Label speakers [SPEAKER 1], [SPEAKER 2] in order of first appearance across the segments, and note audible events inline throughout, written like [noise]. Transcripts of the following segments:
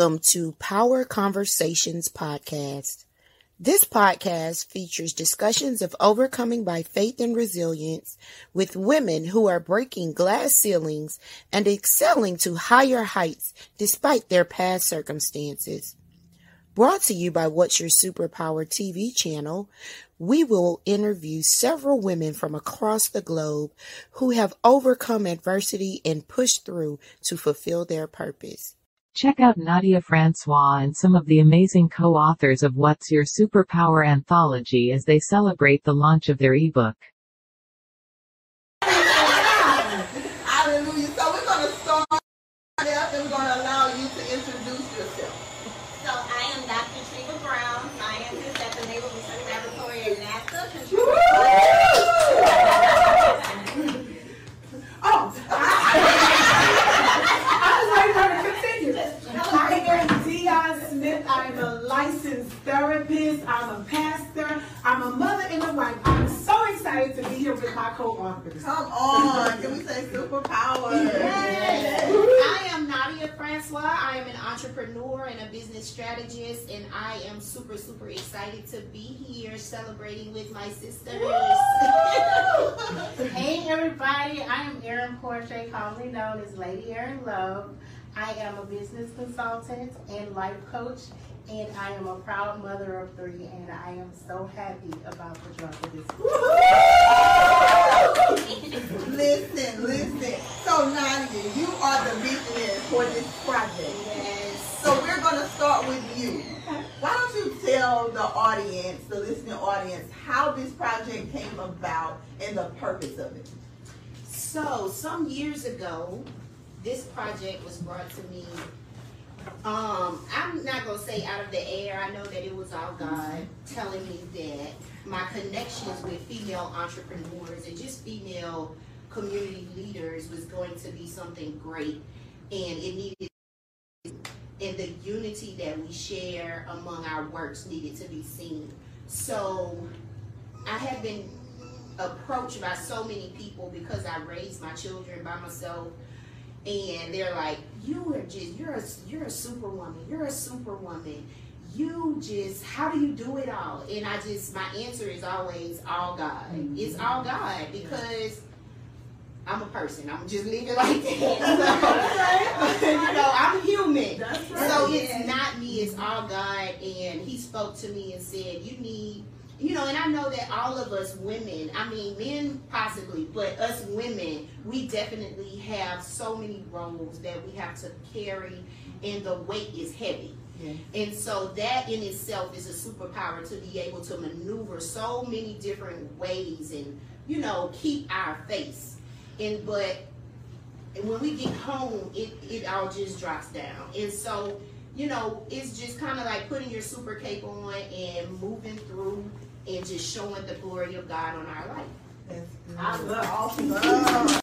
[SPEAKER 1] Welcome to Power Conversations Podcast. This podcast features discussions of overcoming by faith and resilience with women who are breaking glass ceilings and excelling to higher heights despite their past circumstances. Brought to you by What's Your Superpower TV channel, we will interview several women from across the globe who have overcome adversity and pushed through to fulfill their purpose.
[SPEAKER 2] Check out Nadia Francois and some of the amazing co-authors of What's Your Superpower anthology as they celebrate the launch of their ebook.
[SPEAKER 3] Hallelujah. So we're going to start up and we're going to allow you to introduce yourself.
[SPEAKER 4] So I am Dr. Treva Brown, scientist at the Naval Research Laboratory at NASA.
[SPEAKER 5] Oh, I, I was waiting for her to continue. I am Dion Smith. I'm a licensed therapist. I'm a pastor. I'm a mother and a wife. I'm so excited to be here with my co-authors.
[SPEAKER 3] Come on. Can we say superpower?
[SPEAKER 4] I am Nadia Francois. I am an entrepreneur and a business strategist, and I am super, super excited to be here celebrating with my sisters. [laughs]
[SPEAKER 6] Hey everybody, I am Erin Portray, commonly known as Lady Erin Love. I am a business consultant and life coach, and I am a proud mother of three, and I am so happy about the drop of this.
[SPEAKER 3] listen, listen. So Nadia, you are the visionary for this project.
[SPEAKER 4] Yes.
[SPEAKER 3] So we're going to start with you. Why don't you tell the audience, the listening audience, how this project came about and the purpose of it?
[SPEAKER 4] So, some years ago, this project was brought to me. Um, I'm not gonna say out of the air. I know that it was all God telling me that my connections with female entrepreneurs and just female community leaders was going to be something great, and it needed. And the unity that we share among our works needed to be seen. So, I have been approached by so many people because I raised my children by myself, and they're like, "You are just you're a you're a superwoman. You're a superwoman. You just how do you do it all?" And I just my answer is always all God. It's all God because. I'm a person. I'm just leave it like that. [laughs] So, [laughs] you know, I'm human. So it's not me, it's all God. And He spoke to me and said, You need, you know, and I know that all of us women, I mean, men possibly, but us women, we definitely have so many roles that we have to carry, and the weight is heavy. And so that in itself is a superpower to be able to maneuver so many different ways and, you know, keep our face. And but when we get home, it, it all just drops down. And so, you know, it's just kind of like putting your super cape on and moving through and just showing the glory of God on our life.
[SPEAKER 5] I love
[SPEAKER 3] Awesome.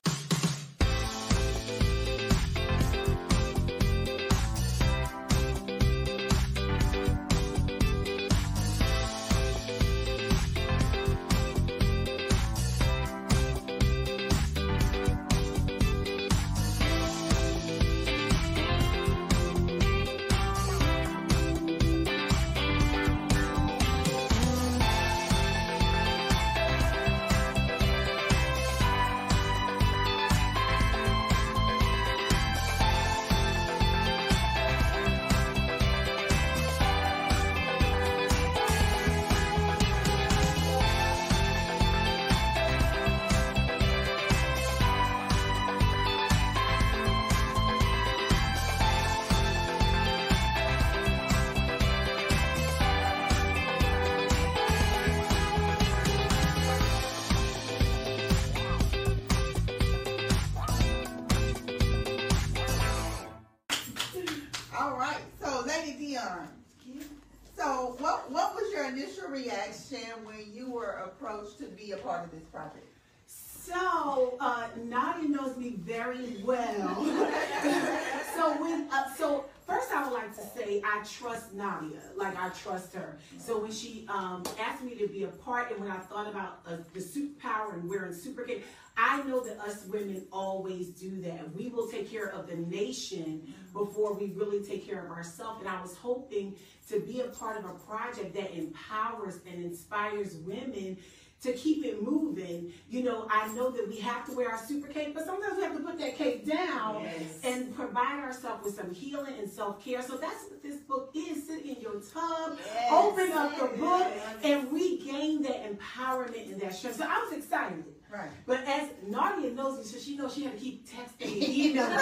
[SPEAKER 3] Approached to be a part of this project?
[SPEAKER 5] So, uh, Nadia knows me very well. [laughs] so when, uh, so first I would like to say I trust Nadia, like I trust her. So when she um, asked me to be a part, and when I thought about uh, the superpower and wearing super cape, I know that us women always do that. We will take care of the nation before we really take care of ourselves. And I was hoping to be a part of a project that empowers and inspires women to keep it moving. You know, I know that we have to wear our super cape, but sometimes we have to put that cape down
[SPEAKER 4] Yes.
[SPEAKER 5] and provide ourselves with some healing and self care. So that's what this book is. Sit in your tub,
[SPEAKER 3] Yes.
[SPEAKER 5] open up the book, and regain that empowerment and that strength. So I was excited.
[SPEAKER 3] Right.
[SPEAKER 5] But as Nadia knows me, so she knows she had to keep texting me, [laughs] emailing.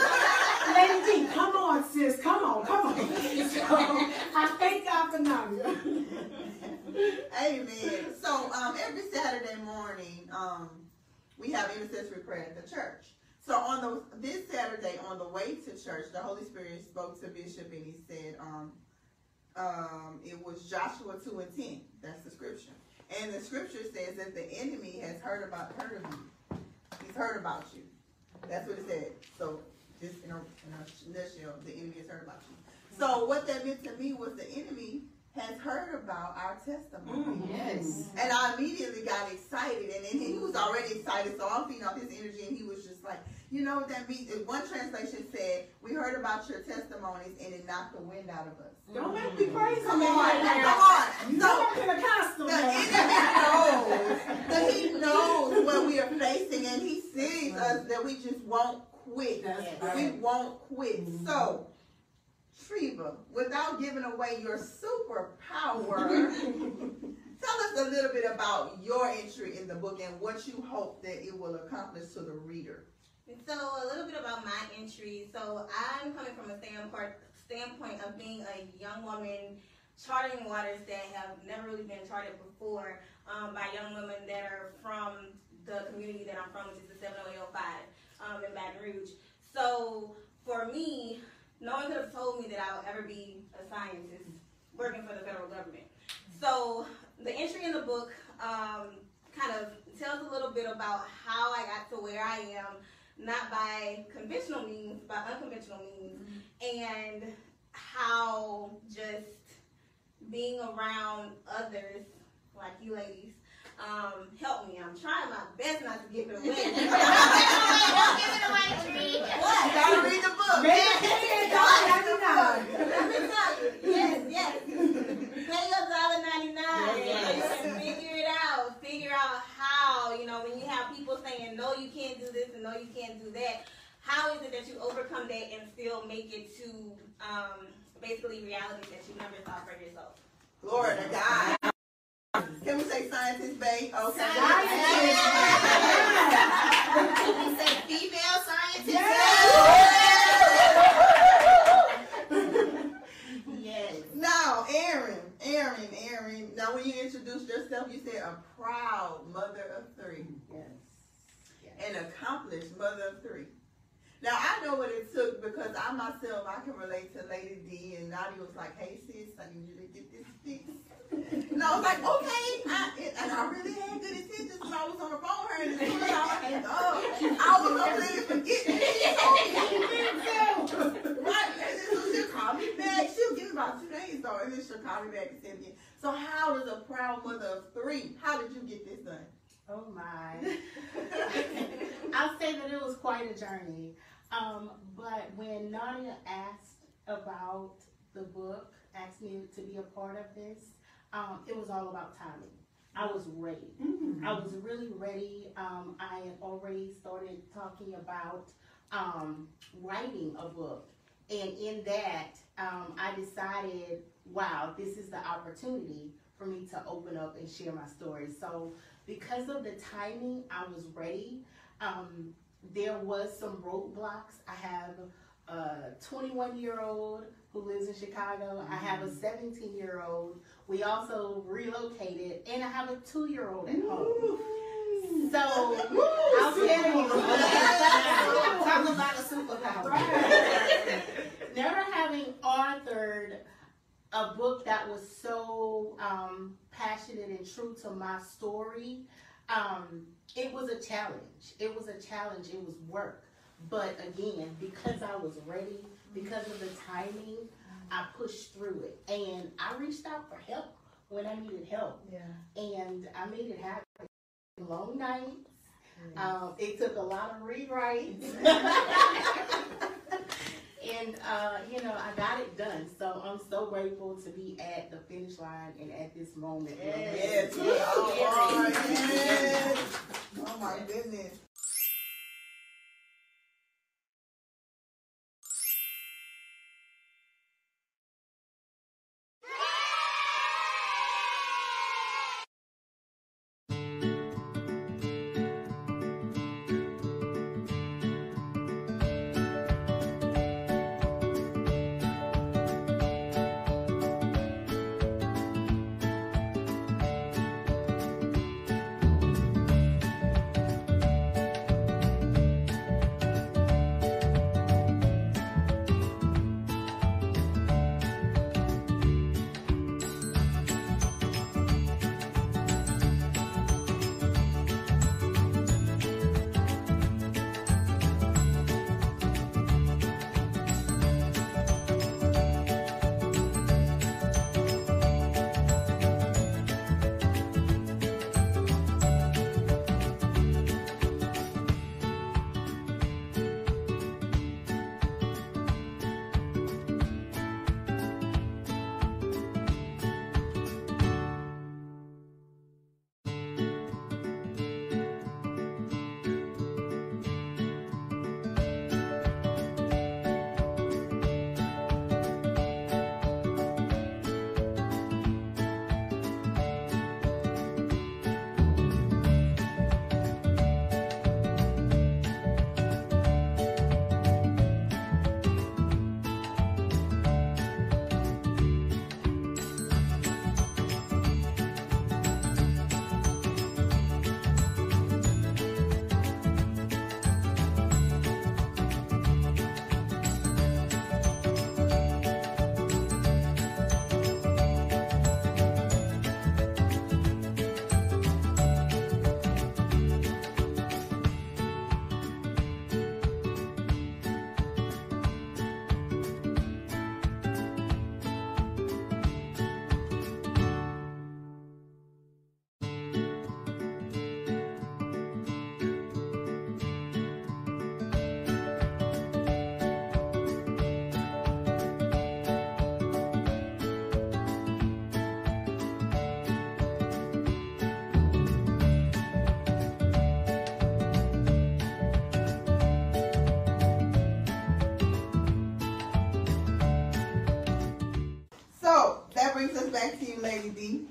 [SPEAKER 5] Lady D, come on, sis, come on, come on. [laughs] So I thank God for Nadia. [laughs]
[SPEAKER 3] Amen. So um, every Saturday morning, um, we have intercessory prayer at the church. So on the this Saturday on the way to church, the Holy Spirit spoke to Bishop and he said, um, um, it was Joshua two and ten. That's the scripture, and the scripture says that the enemy has heard about heard of you. He's heard about you. That's what it said. So just in a, in a nutshell, the enemy has heard about you. So what that meant to me was the enemy has heard about our testimony.
[SPEAKER 4] Mm, yes.
[SPEAKER 3] And I immediately got excited, and then he was already excited, so I'm feeding off his energy, and he was just like, you know what that means? One translation said, "We heard about your testimonies, and it knocked the wind out of us."
[SPEAKER 5] Don't make me crazy.
[SPEAKER 3] Come on,
[SPEAKER 5] man.
[SPEAKER 3] come on.
[SPEAKER 5] You
[SPEAKER 3] So
[SPEAKER 5] I'm Pentecostal.
[SPEAKER 3] the enemy knows that he [laughs] knows what we are facing, and he sees us that we just won't quit.
[SPEAKER 5] That's
[SPEAKER 3] We won't quit. So, Treva, without giving away your superpower, [laughs] tell us a little bit about your entry in the book and what you hope that it will accomplish to the reader.
[SPEAKER 7] So a little bit about my entry. So I'm coming from a standpoint standpoint of being a young woman charting waters that have never really been charted before um, by young women that are from the community that I'm from, which is the 70805 um, in Baton Rouge. So for me, no one could have told me that I would ever be a scientist working for the federal government. So the entry in the book um, kind of tells a little bit about how I got to where I am, not by conventional means, by unconventional means, and how just being around others like you ladies um, helped me. I'm trying my best not to give it away. [laughs] Don't give it away, Tree. What?
[SPEAKER 3] Gotta read the book.
[SPEAKER 5] Maybe $10.99.
[SPEAKER 7] Let me tell you. Yes, yes. Pay a dollar ninety nine and figure it out. Figure out how, you know, when you have people saying, no, you can't do this and no, you can't do that. How is it that you overcome that and still make it to um, basically reality that you never thought for yourself?
[SPEAKER 3] Glory to God. Can we say scientist, babe? Okay.
[SPEAKER 4] Can we say female scientist? Yes.
[SPEAKER 3] Now, Erin, Erin, Erin. Now, when you introduced yourself, you said a proud mother of three.
[SPEAKER 4] Yes.
[SPEAKER 3] An accomplished mother of three. Now, I know what it took because I myself, I can relate to Lady D, and Nadia was like, hey, sis, I need you to get this fixed. And I was like, okay. I, it, and I really had good intentions when I was on the phone with her, and as soon as I hung up, I was completely forgetting. [laughs] Right, and then so she'll call me back. She'll give me about two days though, and then she'll call me back and send me. So how does a proud mother of three? How did you get this done?
[SPEAKER 6] Oh my. [laughs] I'll say that it was quite a journey. Um, but when Nadia asked about the book, asked me to be a part of this, um, it was all about timing. I was ready. I was really ready. Um, I had already started talking about um, writing a book. And in that, um, I decided, wow, this is the opportunity for me to open up and share my story. So, because of the timing, I was ready. Um, there was some roadblocks. I have a 21 year old who lives in Chicago. I have a 17 year old. We also relocated, and I have a two year old at home. So I'll tell you, [laughs]
[SPEAKER 4] Talk about a superpower. [laughs]
[SPEAKER 6] never having authored a book that was so um, passionate and true to my story, um, it was a challenge. It was a challenge. It was work. But again, because I was ready, because of the timing, I pushed through it. And I reached out for help when I needed help.
[SPEAKER 3] Yeah.
[SPEAKER 6] And I made it happen. Long nights. Um, it took a lot of rewrites. [laughs] [laughs] and, uh, you know, I got it done. So I'm so grateful to be at the finish line and at this moment.
[SPEAKER 3] Yes.
[SPEAKER 6] Yes.
[SPEAKER 3] Oh, yes. Oh my goodness. Back to you, Lady D.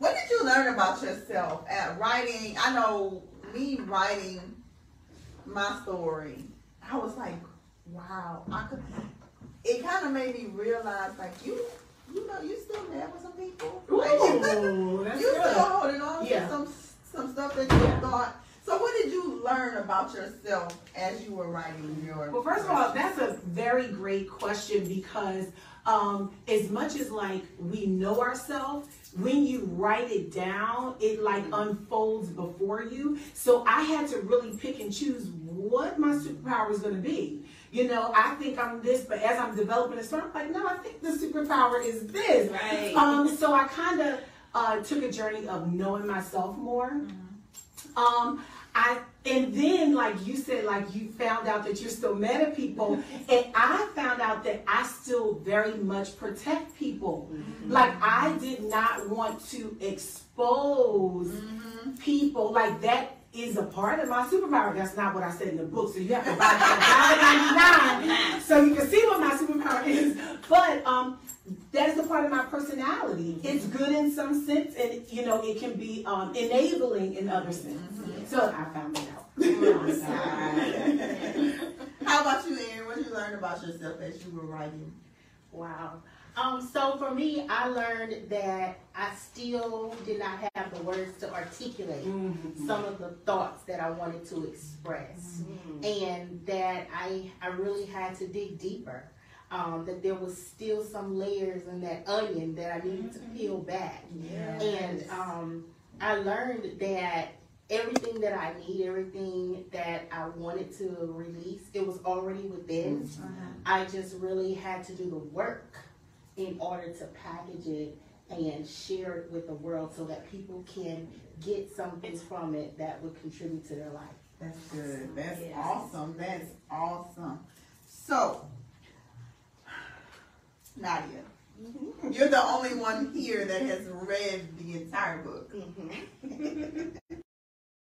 [SPEAKER 3] What did you learn about yourself at writing? I know me writing my story. I was like, wow. I could. It kind of made me realize, like you, you know, you still mad with some people.
[SPEAKER 5] Ooh, that's
[SPEAKER 3] you still holding on
[SPEAKER 5] Yeah.
[SPEAKER 3] to some some stuff that you thought. So what did you learn about yourself as you were writing your?
[SPEAKER 5] Well, first of all, that's a very great question because um, as much as like we know ourselves, when you write it down, it like unfolds before you. So I had to really pick and choose what my superpower is going to be. You know, I think I'm this, but as I'm developing a story, I'm like, no, I think the superpower is this.
[SPEAKER 4] Right.
[SPEAKER 5] Um, so I kind of uh, took a journey of knowing myself more. Um, I and then like you said, like you found out that you're still mad at people, [laughs] and I found out that I still very much protect people. Like I did not want to expose people. Like that is a part of my superpower. That's not what I said in the book. So you have to buy [laughs] that $1.99 so you can see what my superpower is. But um, that is a part of my personality. It's good in some sense, and you know it can be um, enabling in other sense. So I found it out. [laughs]
[SPEAKER 3] How about you, Erin? What did you learn about yourself as you were writing?
[SPEAKER 6] Wow. Um, so for me, I learned that I still did not have the words to articulate some of the thoughts that I wanted to express, and that I I really had to dig deeper. Um, that there was still some layers in that onion that I needed to peel back, and um, I learned that
[SPEAKER 4] everything that I need, everything that I wanted to release, it was already within. I just really had to do the work in order to package it and share it with the world so that people can get something from it that would contribute to their life.
[SPEAKER 3] That's good. That's
[SPEAKER 4] Yes.
[SPEAKER 3] awesome. That's awesome. So, Nadia, mm-hmm. you're the only one here that has read the entire book. Mm-hmm. [laughs]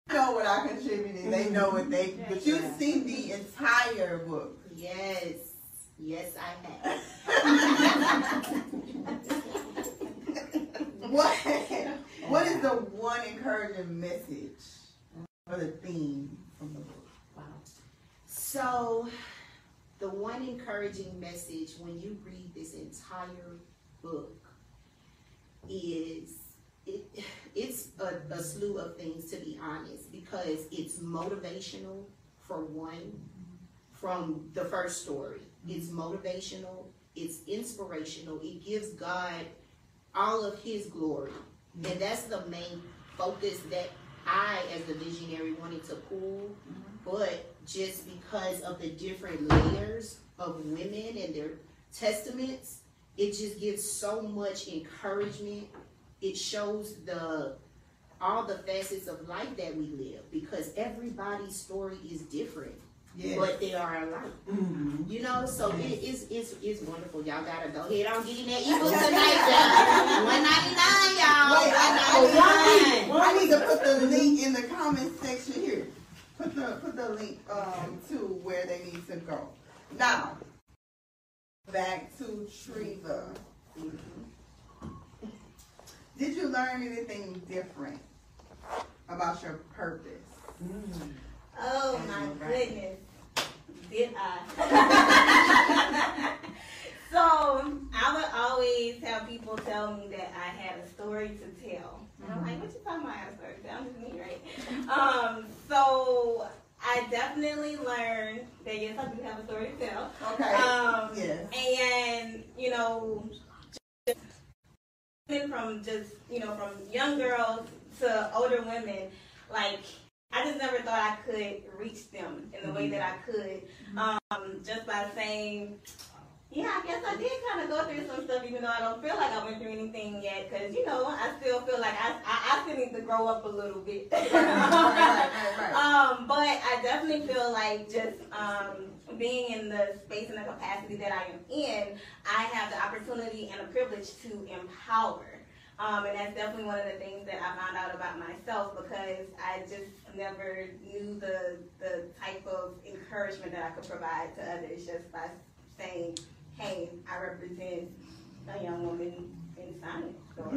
[SPEAKER 3] I know what I contributed. They know what they, mm-hmm. but you've seen the entire book.
[SPEAKER 4] Yes, yes, I have. [laughs]
[SPEAKER 3] What? What is the one encouraging message or the theme from the book?
[SPEAKER 4] Wow. So, the one encouraging message when you read this entire book is it, it's a, a slew of things to be honest because it's motivational for one from the first story. It's motivational it's inspirational it gives god all of his glory. And that's the main focus that i as the visionary wanted to pull mm-hmm. but just because of the different layers of women and their testaments it just gives so much encouragement. It shows the all the facets of life that we live because everybody's story is different
[SPEAKER 3] Yes.
[SPEAKER 4] but they are alike
[SPEAKER 3] Mhm.
[SPEAKER 4] you know so it is it's, it's wonderful y'all gotta go ahead on getting that ebook tonight y'all 199 y'all
[SPEAKER 3] Wait, I, I,
[SPEAKER 4] $199.
[SPEAKER 3] I need to put the link in the comment section here. Put the put the link um, to where they need to go. Now, back to Treva. Did you learn anything different about your purpose?
[SPEAKER 7] Oh my. [laughs] So I would always have people tell me that I had a story to tell. And I'm like, what you talking about? I story to tell? I'm just me, right? [laughs] Um, so I definitely learned that yes, I do have a story to tell.
[SPEAKER 3] Okay.
[SPEAKER 7] Um,
[SPEAKER 3] yes.
[SPEAKER 7] and you know, from just you know from young girls to older women, like I just never thought I could reach them in the way that I could, um, just by saying. Yeah, I guess I did kind of go through some stuff, even though I don't feel like I went through anything yet. Because you know, I still feel like I, I, I still need to grow up a little bit. [laughs] Um, but I definitely feel like just um, being in the space and the capacity that I am in, I have the opportunity and the privilege to empower. Um, and that's definitely one of the things that I found out about myself because I just never knew the the type of encouragement that I could provide to others just by saying, "Hey, I represent a young woman in science, or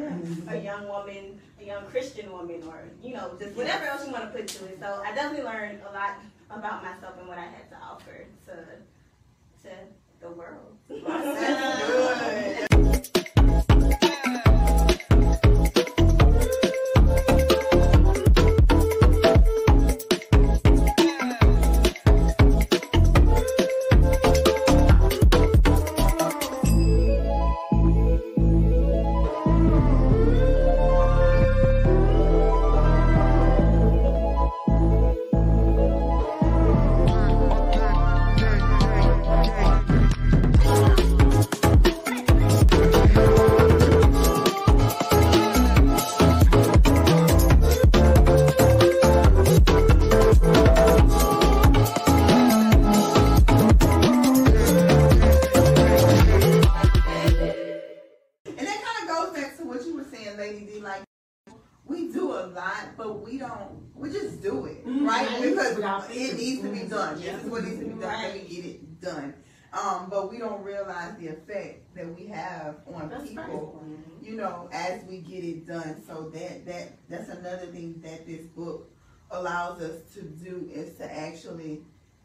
[SPEAKER 7] a young woman, a young Christian woman, or you know, just whatever else you want to put to it." So I definitely learned a lot about myself and what I had to offer to to the world. [laughs]
[SPEAKER 3] effect that we have on people, you know, as we get it done. So that that that's another thing that this book allows us to do is to actually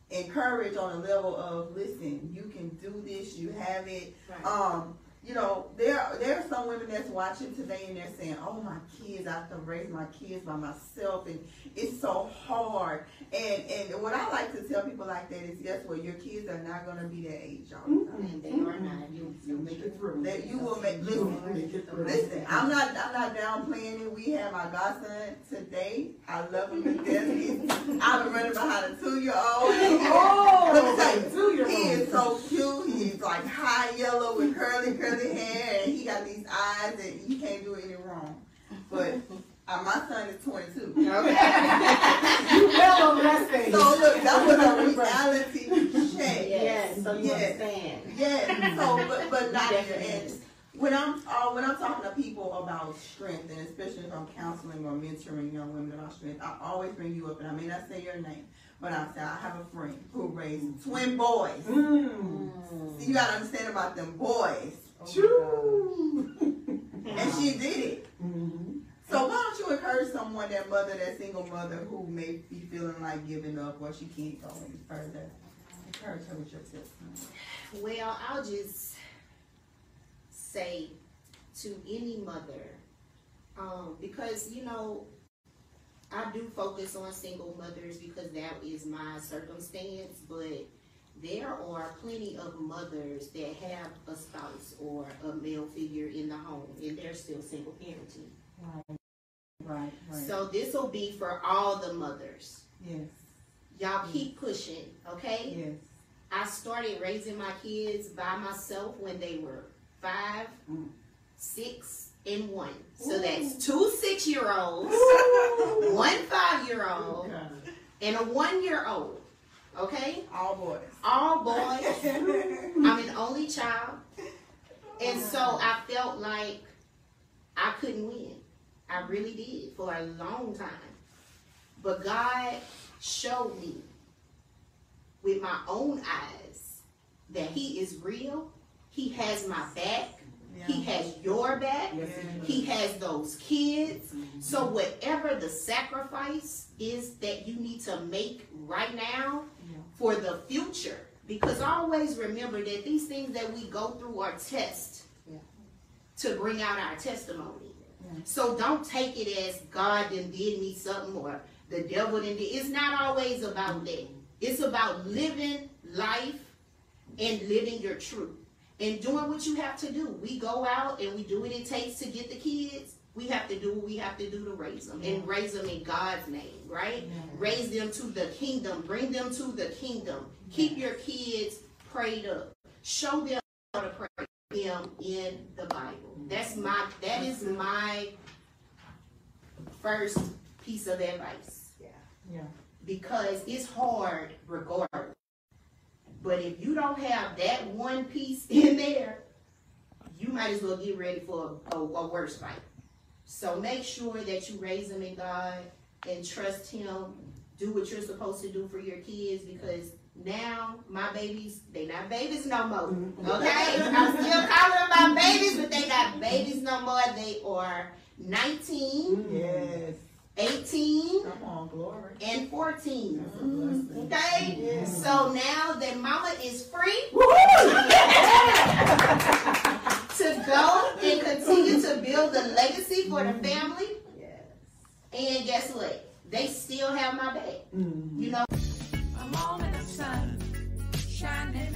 [SPEAKER 3] encourage on a level of listen, you can do this, you have it.
[SPEAKER 4] Right.
[SPEAKER 3] Um, you know, there there are some women that's watching today and they're saying, "Oh, my kids, I have to raise my kids by myself, and it's so hard." And and what I like to tell people like that is, guess what? Your kids are not gonna be that age all the mm-hmm. time.
[SPEAKER 4] And they are not. You,
[SPEAKER 5] You'll make it through.
[SPEAKER 3] That you will make. Listen,
[SPEAKER 5] it through.
[SPEAKER 3] listen. I'm not. I'm not downplaying it. We have our godson today. I love him to [laughs] death. He's- I've been running behind a two year old.
[SPEAKER 5] Oh,
[SPEAKER 3] Let me tell you,
[SPEAKER 5] two-year-old.
[SPEAKER 3] He is so cute. He's like high yellow with curly, curly hair, and he got these eyes that you can't do any wrong. But uh, my son is 22. [laughs]
[SPEAKER 5] You well on that stage.
[SPEAKER 3] So look, that was a reality check.
[SPEAKER 4] Yes, so you
[SPEAKER 3] Yes.
[SPEAKER 4] understand.
[SPEAKER 3] Yeah. So, but but not. And when I'm uh, when I'm talking to people about strength, and especially if I'm counseling or mentoring young women about strength, I always bring you up, and I may not say your name, but I say I have a friend who raised twin boys.
[SPEAKER 5] Mm.
[SPEAKER 3] You gotta understand about them boys,
[SPEAKER 5] Choo.
[SPEAKER 3] and she did it.
[SPEAKER 5] Mhm.
[SPEAKER 3] So why don't you encourage someone, that mother, that single mother who may be feeling like giving up or she can't go any further? Encourage her with your testimony.
[SPEAKER 4] Well, I'll just say to any mother, um, because you know, I do focus on single mothers because that is my circumstance, but there are plenty of mothers that have a spouse or a male figure in the home and they're still single parenting.
[SPEAKER 3] Right, right.
[SPEAKER 4] So this will be for all the mothers.
[SPEAKER 3] yes,
[SPEAKER 4] Y'all keep pushing, okay?
[SPEAKER 3] yes.
[SPEAKER 4] I started raising my kids by myself when they were five,
[SPEAKER 3] Mm.
[SPEAKER 4] six, and one. So that's two six year olds, one five year old, and a one year old. Okay?
[SPEAKER 3] All boys.
[SPEAKER 4] All boys. [laughs] I'm an only child. And so I felt like I couldn't win. I really did for a long time. But God showed me with my own eyes that He is real. He has my back. He has your back. He has those kids. Mm-hmm. So whatever the sacrifice is that you need to make right now for the future, because always remember that these things that we go through are tests to bring out our testimony. So don't take it as God done did me something or the devil done did. It's not always about that. Mm-hmm. It's about living life and living your truth and doing what you have to do. We go out and we do what it takes to get the kids. We have to do what we have to do to raise them and raise them in God's name, right? Raise them to the kingdom. Bring them to the kingdom. Keep your kids prayed up. Show them how to pray them in the Bible. Mm-hmm. That's my that is mm-hmm. my first piece of advice.
[SPEAKER 5] Yeah. Yeah.
[SPEAKER 4] Because it's hard regardless. But if you don't have that one piece [laughs] in there, you might as well get ready for a, a, a worse fight. So make sure that you raise them in God and trust Him. Do what you're supposed to do for your kids because now my babies, they not babies no more. Mm-hmm. Okay? I'm still calling them my babies, but they not babies no more. They are 19,
[SPEAKER 3] Yes.
[SPEAKER 4] 18,
[SPEAKER 3] Come on, glory.
[SPEAKER 4] and 14.
[SPEAKER 3] That's a blessing.
[SPEAKER 4] Okay?
[SPEAKER 3] Yes.
[SPEAKER 4] So now that mama is free to go and continue to build the legacy for the family. And guess what? They still have my back.
[SPEAKER 5] Mm.
[SPEAKER 4] You know,
[SPEAKER 8] A moment of sun shining